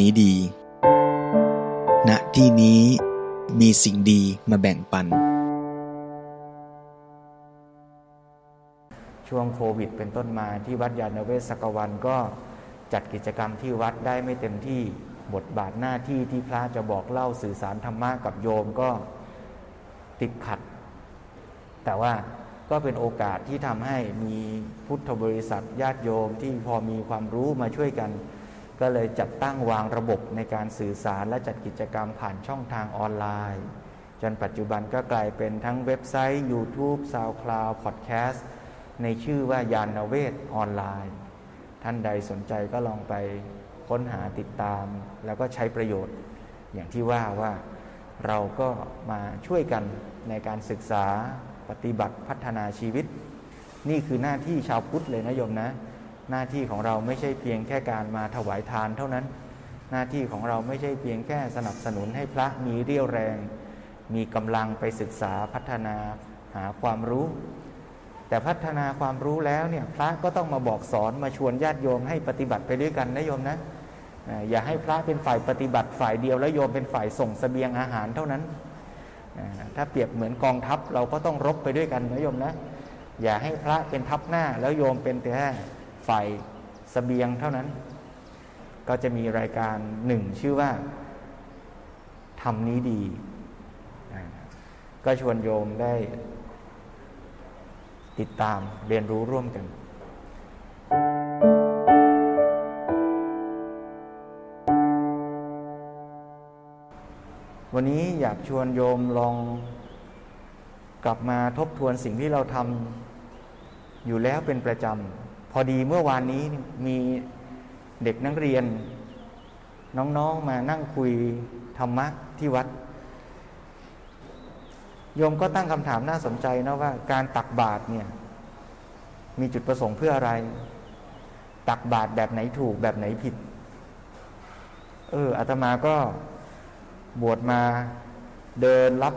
นี้ดี ณ ที่นี้มีสิ่งดีมาแบ่งปัน ช่วงโควิดเป็นต้นมาที่วัดยาณเวศกวันก็จัดกิจกรรมที่วัดได้ไม่เต็มที่บทบาทหน้าที่ที่พระจะบอกเล่าสื่อสารธรรมะกับโยมก็ติดขัด แต่ว่าก็เป็นโอกาสที่ทำให้มีพุทธบริษัทญาติโยมที่พอมีความรู้มาช่วยกัน ก็เลยจัดตั้งวางระบบในการสื่อสารและจัดกิจกรรมผ่านช่องทางออนไลน์ จนปัจจุบันก็กลายเป็นทั้งเว็บไซต์ YouTube SoundCloud Podcast ในชื่อว่ายานเวทออนไลน์ ท่านใดสนใจก็ลองไปค้นหาติดตาม แล้วก็ใช้ประโยชน์ อย่างที่ว่าว่าเราก็มาช่วยกันในการศึกษาปฏิบัติพัฒนาชีวิต นี่คือหน้าที่ชาวพุทธเลยนะโยมนะ หน้าที่ของเราไม่ใช่เพียงแค่การมาถวายทานเท่านั้น หน้าที่ของเราไม่ใช่เพียงแค่สนับสนุนให้พระมีเรี่ยวแรง มีกำลังไปศึกษาพัฒนาหาความรู้ แต่พัฒนาความรู้แล้วเนี่ยพระก็ต้องมาบอกสอนมาชวนญาติโยมให้ปฏิบัติไปด้วยกันนะโยมนะอย่าให้พระเป็นฝ่ายปฏิบัติฝ่ายเดียวแล้วโยมเป็นฝ่ายส่งสเสบียงอาหารเท่านั้น ถ้าเปรียบเหมือนกองทัพเราก็ต้องรบไปด้วยกันนะโยมนะ อย่าให้พระเป็นทัพหน้าแล้วโยมเป็นแต่ ฝ่ายสเสบียงเท่านั้น ก็จะมีรายการหนึ่งชื่อว่าทำนี้ดี ก็ชวนโยมได้ติดตามเรียนรู้ร่วมกันวันนี้อยากชวนโยมลองกลับมาทบทวนสิ่งที่เราทำอยู่แล้วเป็นประจำ อดีเมื่อวานนี้มีเด็กนักเรียน น้องๆมานั่งคุยธรรมะที่วัด โยมก็ตั้งคำถามน่าสนใจนะว่า การตักบาตรเนี่ย มีจุดประสงค์เพื่ออะไร ตักบาตรแบบไหนถูกแบบไหนผิด เอออาตมาก็บวชมาเดินรับ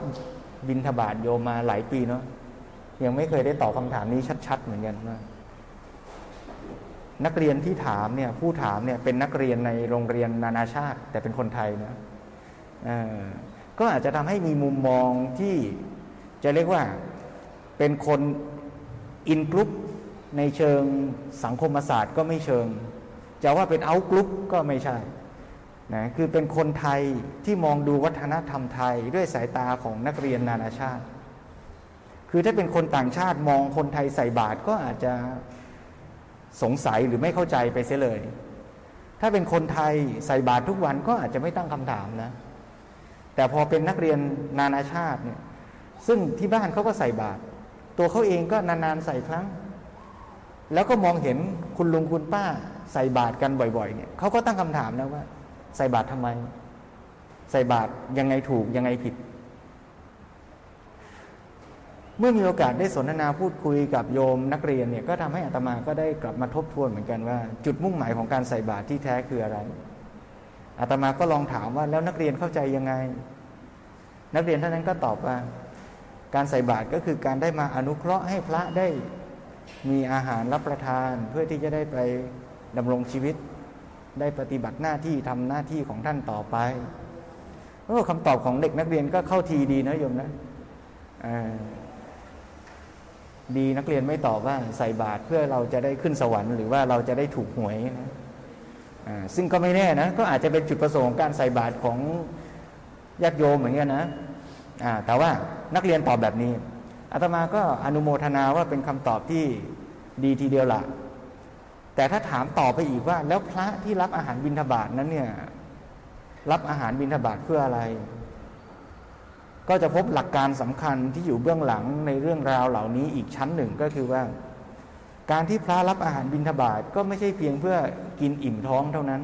บินทบาทโยมมาหลายปีเนาะยังไม่เคยได้ตอบคำถามนี้ชัด ๆ เหมือนกันว่า นักเรียนที่ถามเนี่ยผู้ถามเนี่ยเป็นนักเรียนในโรงเรียนนานาชาติ แต่เป็นคนไทยนะก็อาจจะทำให้มีมุมมองที่จะเรียกว่าเป็นคนอินกรุ๊ปในเชิงสังคมศาสตร์ก็ไม่เชิง จะว่าเป็นเอากรุ๊ปก็ไม่ใช่นะคือเป็นคนไทยที่มองดูวัฒนธรรมไทยด้วยสายตาของนักเรียนนานาชาติ คือถ้าเป็นคนต่างชาติมองคนไทยใส่บาตรก็อาจจะ สงสัยหรือไม่เข้าใจไปเสียเลย ถ้าเป็นคนไทยใส่บาตรทุกวันก็อาจจะไม่ตั้งคำถามนะ แต่พอเป็นนักเรียนนานาชาติเนี่ย ซึ่งที่บ้านเขาก็ใส่บาตรตัวเขาเองก็นานๆใส่ครั้ง แล้วก็มองเห็นคุณลุงคุณป้าใส่บาตรกันบ่อยๆ เนี่ยเขาก็ตั้งคำถามนะว่า ใส่บาตรทำไม ใส่บาตรยังไงถูกยังไงผิด เมื่อมีโอกาสได้สนทนาพูดคุยกับโยมนักเรียนเนี่ยก็ทำให้อัตมาก็ได้กลับมาทบทวนเหมือนกันว่า จุดมุ่งหมายของการใส่บาตรที่แท้คืออะไรอาตมาก็ลองถามว่าแล้วนักเรียนเข้าใจยังไง นักเรียนท่านนั้นก็ตอบว่า การใส่บาตรก็คือการได้มาอนุเคราะห์ให้พระได้มีอาหารรับประทานเพื่อที่จะได้ไปดำรงชีวิต ได้ปฏิบัติหน้าที่ทำหน้าที่ของท่านต่อไปโอ้คำตอบของเด็กนักเรียนก็เข้าทีดีนะโยมนะ ดีนักเรียนไม่ตอบว่าใส่บาตรเพื่อเราจะได้ขึ้นสวรรค์หรือว่าเราจะได้ถูกหวยนะซึ่งก็ไม่แน่นะก็อาจจะเป็นจุดประสงค์การใส่บาตรของญาติโยมเหมือนกันนะแต่ว่านักเรียนตอบแบบนี้อาตมาก็อนุโมทนาว่าเป็นคำตอบที่ดีทีเดียวละแต่ถ้าถามต่อไปอีกว่า แล้วพระที่รับอาหารบิณฑบาตนั้นเนี่ย รับอาหารบิณฑบาตเพื่ออะไร ก็จะพบหลักการสำคัญที่อยู่เบื้องหลังในเรื่องราวเหล่านี้อีกชั้นหนึ่งก็คือว่า การที่พระรับอาหารบิณฑบาตก็ไม่ใช่เพียงเพื่อกินอิ่มท้องเท่านั้น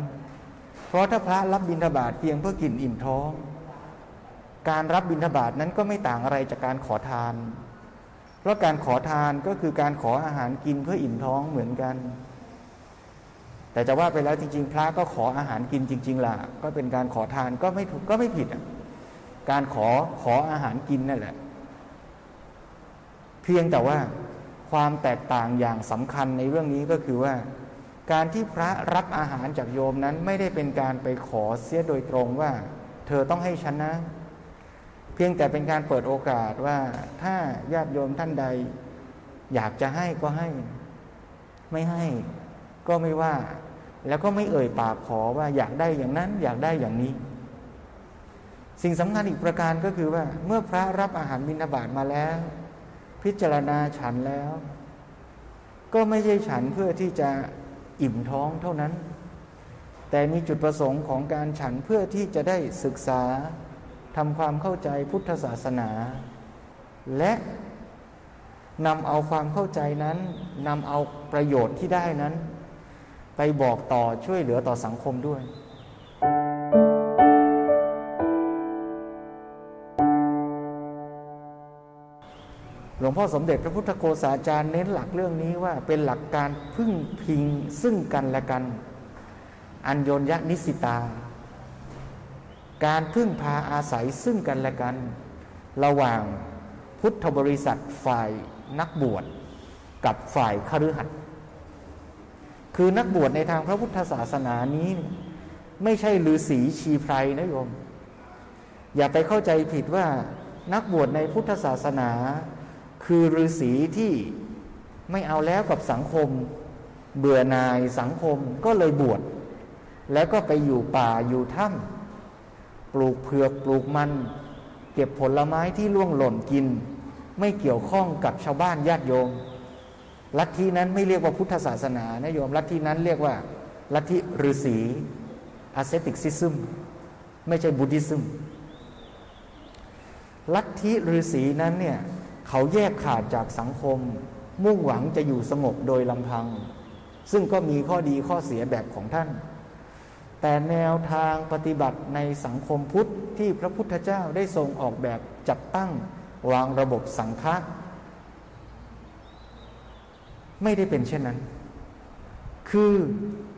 เพราะถ้าพระรับบิณฑบาตเพียงเพื่อกินอิ่มท้อง การรับบิณฑบาตนั้นก็ไม่ต่างอะไรจากการขอทาน เพราะการขอทานก็คือการขออาหารกินเพื่ออิ่มท้องเหมือนกัน แต่จะว่าไปแล้วจริง ๆ พระก็ขออาหารกินจริง ๆล่ะก็เป็นการขอทานก็ไม่ถูกก็ไม่ผิดอะ การขอขออาหารกินนั่นแหละ เพียงแต่ว่าความแตกต่างอย่างสำคัญในเรื่องนี้ก็คือว่า การที่พระรับอาหารจากโยมนั้นไม่ได้เป็นการไปขอเสียโดยตรงว่า เธอต้องให้ฉันนะ เพียงแต่เป็นการเปิดโอกาสว่าถ้าญาติโยมท่านใด อยากจะให้ก็ให้ ไม่ให้ก็ไม่ว่า แล้วก็ไม่เอ่ยปากขอว่าอยากได้อย่างนั้น อยากได้อย่างนี้ สิ่งสำคัญอีกประการก็คือว่า เมื่อพระรับอาหารมินาบาตมาแล้ว พิจารณาฉันแล้ว ก็ไม่ใช่ฉันเพื่อที่จะอิ่มท้องเท่านั้น แต่มีจุดประสงค์ของการฉันเพื่อที่จะได้ศึกษาทำความเข้าใจพุทธศาสนา และนำเอาความเข้าใจนั้นนำเอาประโยชน์ที่ได้นั้น ไปบอกต่อช่วยเหลือต่อสังคมด้วย วงพ่อสมเด็จพระพุทธโฆษาจารย์เน้นหลักเรื่องนี้ว่าเป็นหลักการพึ่งพิงซึ่งกันและกัน อัญโยนยนิสิตา การพึ่งพาอาศัยซึ่งกันและกัน ระหว่างพุทธบริษัทฝ่ายนักบวชกับฝ่ายคฤหัสถ์คือนักบวชในทางพระพุทธศาสนานี้ ไม่ใช่ฤาษีชีไพรนะโยม อย่าไปเข้าใจผิดว่านักบวชในพุทธศาสนา คือฤาษีที่ไม่เอาแล้วกับสังคม เบื่อหน่ายสังคมก็เลยบวชแล้วก็ไปอยู่ป่าอยู่ถ้ำปลูกเผือกปลูกมัน เก็บผลไม้ที่ล่วงหล่นกิน ไม่เกี่ยวข้องกับชาวบ้านญาติโยม ลัทธินั้นไม่เรียกว่าพุทธศาสนานะโยม ลัทธินั้นเรียกว่า ลัทธิฤาษีอาเซติกซิซึมไม่ใช่บุติซึมลัทธิฤาษีนั้นเนี่ย เขาแยกขาดจากสังคม มุ่งหวังจะอยู่สงบโดยลำพัง ซึ่งก็มีข้อดีข้อเสียแบบของท่าน แต่แนวทางปฏิบัติในสังคมพุทธที่พระพุทธเจ้าได้ทรงออกแบบจัดตั้งวางระบบสังฆะไม่ได้เป็นเช่นนั้น คือ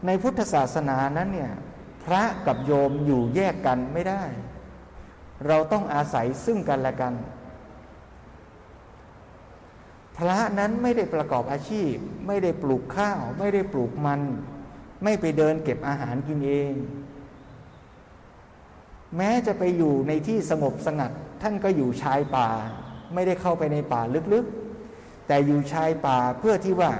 ในพุทธศาสนานั้นเนี่ยพระกับโยมอยู่แยกกันไม่ได้ เราต้องอาศัยซึ่งกันและกัน พระนั้นไม่ได้ประกอบอาชีพ ไม่ได้ปลูกข้าว ไม่ได้ปลูกมัน ไม่ไปเดินเก็บอาหารกินเอง แม้จะไปอยู่ในที่สงบสงัด ท่านก็อยู่ชายป่า ไม่ได้เข้าไปในป่าลึกๆ แต่อยู่ชายป่าเพื่อที่ว่า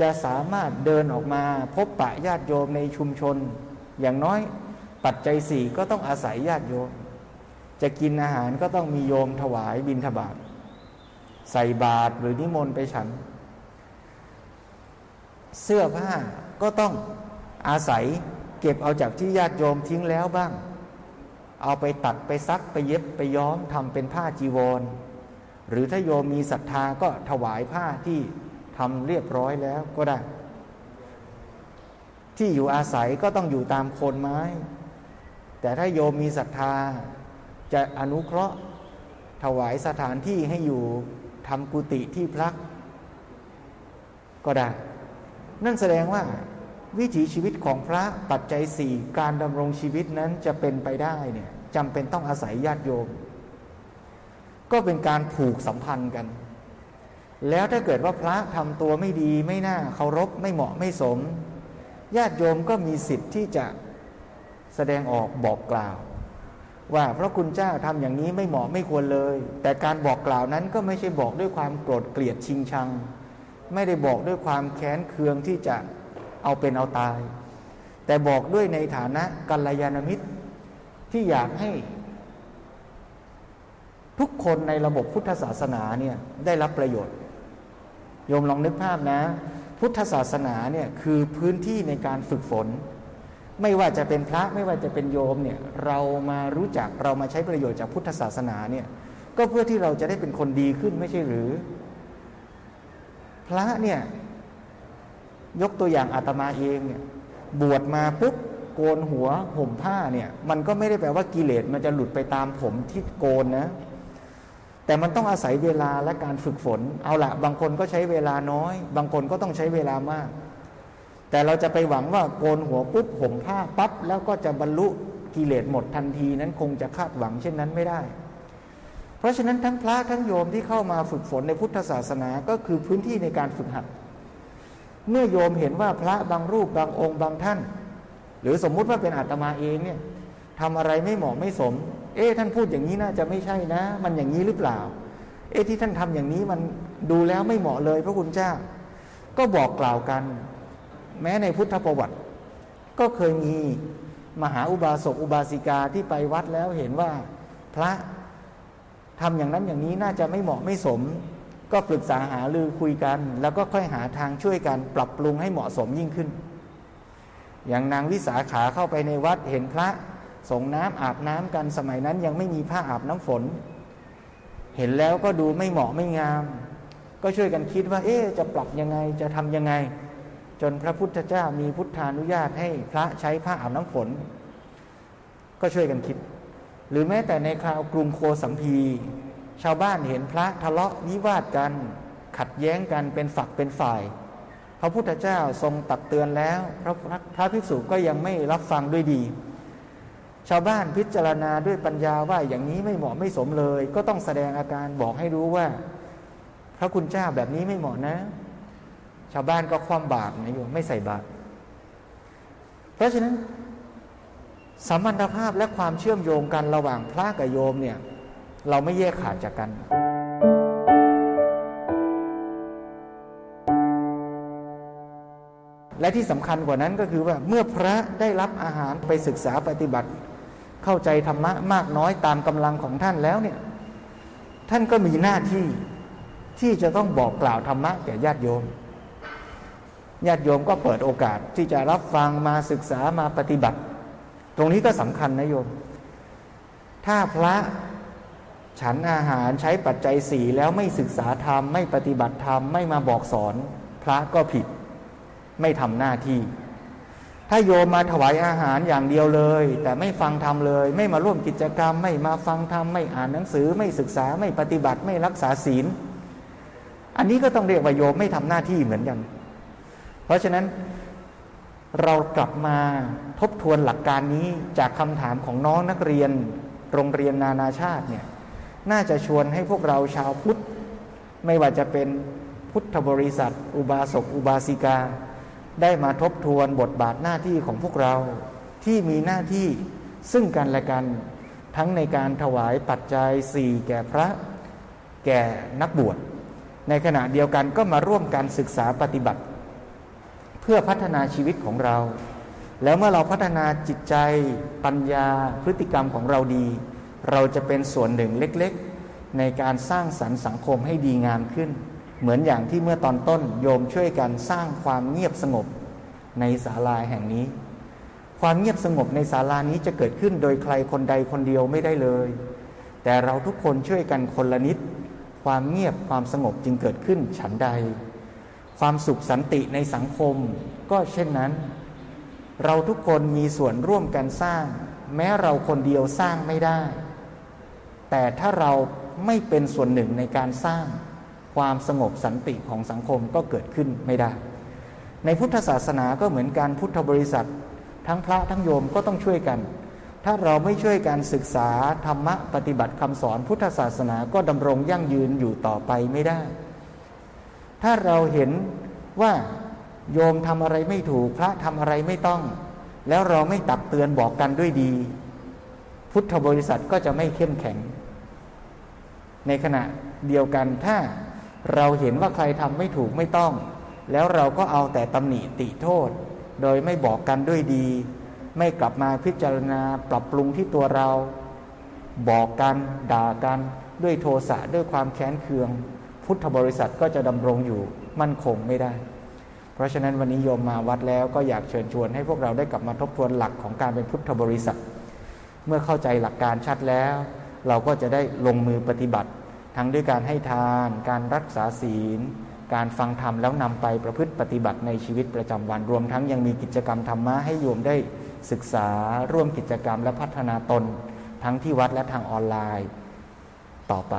จะสามารถเดินออกมาพบปะญาติโยมในชุมชน อย่างน้อยปัจจัยสี่ก็ต้องอาศัยญาติโยม จะกินอาหารก็ต้องมีโยมถวายบิณฑบาต ใส่บาตรหรือนิมนต์ไปฉัน เสื้อผ้าก็ต้องอาศัยเก็บเอาจากที่ญาติโยมทิ้งแล้วบ้าง เอาไปตัดไปซักไปเย็บไปย้อมทำเป็นผ้าจีวร หรือถ้าโยมมีศรัทธาก็ถวายผ้าที่ทำเรียบร้อยแล้วก็ได้ ที่อยู่อาศัยก็ต้องอยู่ตามโคนไม้ แต่ถ้าโยมมีศรัทธาจะอนุเคราะห์ถวายสถานที่ให้อยู่ ทำกุฏิที่พักก็ได้ นั่นแสดงว่าวิถีชีวิตของพระปัจจัยสี่การดำรงชีวิตนั้นจะเป็นไปได้เนี่ยจำเป็นต้องอาศัยญาติโยม ก็เป็นการผูกสัมพันธ์กัน แล้วถ้าเกิดว่าพระทำตัวไม่ดีไม่น่าเคารพไม่เหมาะไม่สม ญาติโยมก็มีสิทธิ์ที่จะแสดงออกบอกกล่าว ว่าพระคุณเจ้าทำอย่างนี้ไม่เหมาะไม่ควรเลย แต่การบอกกล่าวนั้นก็ไม่ใช่บอกด้วยความโกรธเกลียดชิงชัง ไม่ได้บอกด้วยความแค้นเคืองที่จะเอาเป็นเอาตาย แต่บอกด้วยในฐานะกัลยาณมิตรที่อยากให้ ทุกคนในระบบพุทธศาสนาเนี่ยได้รับประโยชน์โยมลองนึกภาพนะ พุทธศาสนาเนี่ยคือพื้นที่ในการฝึกฝน ไม่ว่าจะเป็นพระไม่ว่าจะเป็นโยมเนี่ยเรามารู้จักเรามาใช้ประโยชน์จากพุทธศาสนาเนี่ยก็เพื่อที่เราจะได้เป็นคนดีขึ้นไม่ใช่หรือ พระเนี่ยยกตัวอย่างอาตมาเองเนี่ยบวชมาปุ๊บโกนหัวห่มผ้าเนี่ยมันก็ไม่ได้แปลว่ากิเลสมันจะหลุดไปตามผมที่โกนนะ แต่มันต้องอาศัยเวลาและการฝึกฝน เอาละบางคนก็ใช้เวลาน้อย บางคนก็ต้องใช้เวลามาก แต่เราจะไปหวังว่าโกนหัวปุ๊บห่มผ้าปั๊บแล้วก็จะบรรลุกิเลสหมดทันทีนั้นคงจะคาดหวังเช่นนั้นไม่ได้ เพราะฉะนั้นทั้งพระทั้งโยมที่เข้ามาฝึกฝนในพุทธศาสนาก็คือพื้นที่ในการฝึกหัด เมื่อโยมเห็นว่าพระบางรูปบางองค์บางท่าน หรือสมมุติว่าเป็นอาตมาเองเนี่ยทำอะไรไม่เหมาะไม่สม เอ๊ะท่านพูดอย่างนี้น่าจะไม่ใช่นะ มันอย่างนี้หรือเปล่า เอ๊ะที่ท่านทำอย่างนี้มันดูแล้วไม่เหมาะเลย พระคุณเจ้า ก็บอกกล่าวกัน แม้ในพุทธประวัติ ก็เคยมีมหาอุบาสกอุบาสิกาที่ไปวัดแล้วเห็นว่าพระทำอย่างนั้นอย่างนี้น่าจะไม่เหมาะไม่สม ก็ปรึกษาหารือคุยกัน แล้วก็ค่อยหาทางช่วยกันปรับปรุงให้เหมาะสมยิ่งขึ้น อย่างนางวิสาขาเข้าไปในวัดเห็นพระส่งน้ำอาบน้ำกันสมัยนั้นยังไม่มีผ้าอาบน้ำฝน เห็นแล้วก็ดูไม่เหมาะไม่งาม ก็ช่วยกันคิดว่า เอ๊จะปรับยังไงจะทำยังไง จนพระพุทธเจ้ามีพุทธานุญาตให้พระใช้ผ้าอาบน้ำฝน ก็ช่วยกันคิด หรือแม้แต่ในคราวกรุงโคสัมพี ชาวบ้านเห็นพระทะเลาะวิวาทกัน ขัดแย้งกันเป็นฝักเป็นฝ่าย พระพุทธเจ้าทรงตักเตือนแล้ว พระพระภิกษุก็ยังไม่รับฟังด้วยดี ชาวบ้านพิจารณาด้วยปัญญาว่าอย่างนี้ไม่เหมาะไม่สมเลย ก็ต้องแสดงอาการบอกให้รู้ว่า พระคุณเจ้าแบบนี้ไม่เหมาะนะ ชาวบ้านก็คว่ำบาตรนะโยมไม่ใส่บาตรเพราะฉะนั้นสัมพันธภาพและความเชื่อมโยงกันระหว่างพระกับโยมเนี่ย เราไม่แยกขาดจากกัน และที่สำคัญกว่านั้นก็คือว่าเมื่อพระได้รับอาหารไปศึกษาปฏิบัติ เข้าใจธรรมะมากน้อยตามกำลังของท่านแล้วเนี่ย ท่านก็มีหน้าที่ที่จะต้องบอกกล่าวธรรมะแก่ญาติโยม ญาติโยมก็เปิดโอกาสที่จะรับฟังมาศึกษามาปฏิบัติ ตรงนี้ก็สำคัญนะโยม ถ้าพระฉันอาหารใช้ปัจจัยสี่แล้วไม่ศึกษาธรรม ไม่ปฏิบัติธรรม ไม่มาบอกสอน พระก็ผิด ไม่ทำหน้าที่ ถ้าโยมมาถวายอาหารอย่างเดียวเลย แต่ไม่ฟังธรรมเลย ไม่มาร่วมกิจกรรม ไม่มาฟังธรรม ไม่อ่านหนังสือ ไม่ศึกษาไม่ปฏิบัติไม่รักษาศีล อันนี้ก็ต้องเรียกว่าโยมไม่ทำหน้าที่เหมือนกัน เพราะฉะนั้นเรากลับมาทบทวนหลักการนี้จากคำถามของน้องนักเรียน โรงเรียนนานาชาติเนี่ยน่าจะชวนให้พวกเราชาวพุทธ ไม่ว่าจะเป็นพุทธบริษัท อุบาสกอุบาสิกา ได้มาทบทวนบทบาทหน้าที่ของพวกเราที่มีหน้าที่ซึ่งกันและกัน ทั้งในการถวายปัจจัยสี่แก่พระ แก่นักบวชในขณะเดียวกันก็มาร่วมกันศึกษาปฏิบัติ เพื่อพัฒนาชีวิตของเรา แล้วเมื่อเราพัฒนาจิตใจ ปัญญา พฤติกรรมของเราดี เราจะเป็นส่วนหนึ่งเล็กๆ ในการสร้างสรรค์สังคมให้ดีงามขึ้น เหมือนอย่างที่เมื่อตอนต้นโยมช่วยกันสร้างความเงียบสงบในศาลาแห่งนี้ ความเงียบสงบในศาลานี้จะเกิดขึ้นโดยใครคนใดคนเดียวไม่ได้เลย แต่เราทุกคนช่วยกันคนละนิด ความเงียบความสงบจึงเกิดขึ้นฉันใด ความสุขสันติในสังคมก็เช่นนั้น เราทุกคนมีส่วนร่วมกันสร้าง แม้เราคนเดียวสร้างไม่ได้ แต่ถ้าเราไม่เป็นส่วนหนึ่งในการสร้าง ความสงบสันติของสังคมก็เกิดขึ้นไม่ได้ ในพุทธศาสนาก็เหมือนการพุทธบริษัท ทั้งพระทั้งโยมก็ต้องช่วยกัน ถ้าเราไม่ช่วยกันศึกษาธรรมะปฏิบัติคำสอนพุทธศาสนาก็ดำรงยั่งยืนอยู่ต่อไปไม่ได้ ถ้าเราเห็นว่าโยมทำอะไรไม่ถูกพระทำอะไรไม่ต้อง แล้วเราไม่ตักเตือนบอกกันด้วยดี พุทธบริษัทก็จะไม่เข้มแข็ง ในขณะเดียวกันถ้าเราเห็นว่าใครทำไม่ถูกไม่ต้อง แล้วเราก็เอาแต่ตำหนิติโทษ โดยไม่บอกกันด้วยดี ไม่กลับมาพิจารณาปรับปรุงที่ตัวเรา บอกกันด่ากันด้วยโทสะด้วยความแค้นเคือง พุทธบริษัทก็จะดำรงอยู่มั่นคงไม่ได้ เพราะฉะนั้นวันนี้โยมมาวัดแล้วก็อยากเชิญชวนให้พวกเราได้กลับมาทบทวนหลักของการเป็นพุทธบริษัท เมื่อเข้าใจหลักการชัดแล้ว เราก็จะได้ลงมือปฏิบัติ ทั้งด้วยการให้ทาน การรักษาศีล การฟังธรรมแล้วนำไปประพฤติปฏิบัติในชีวิตประจำวันรวมทั้งยังมีกิจกรรมธรรมะให้โยมได้ศึกษาร่วมกิจกรรมและพัฒนาตน ทั้งที่วัดและทางออนไลน์ต่อไป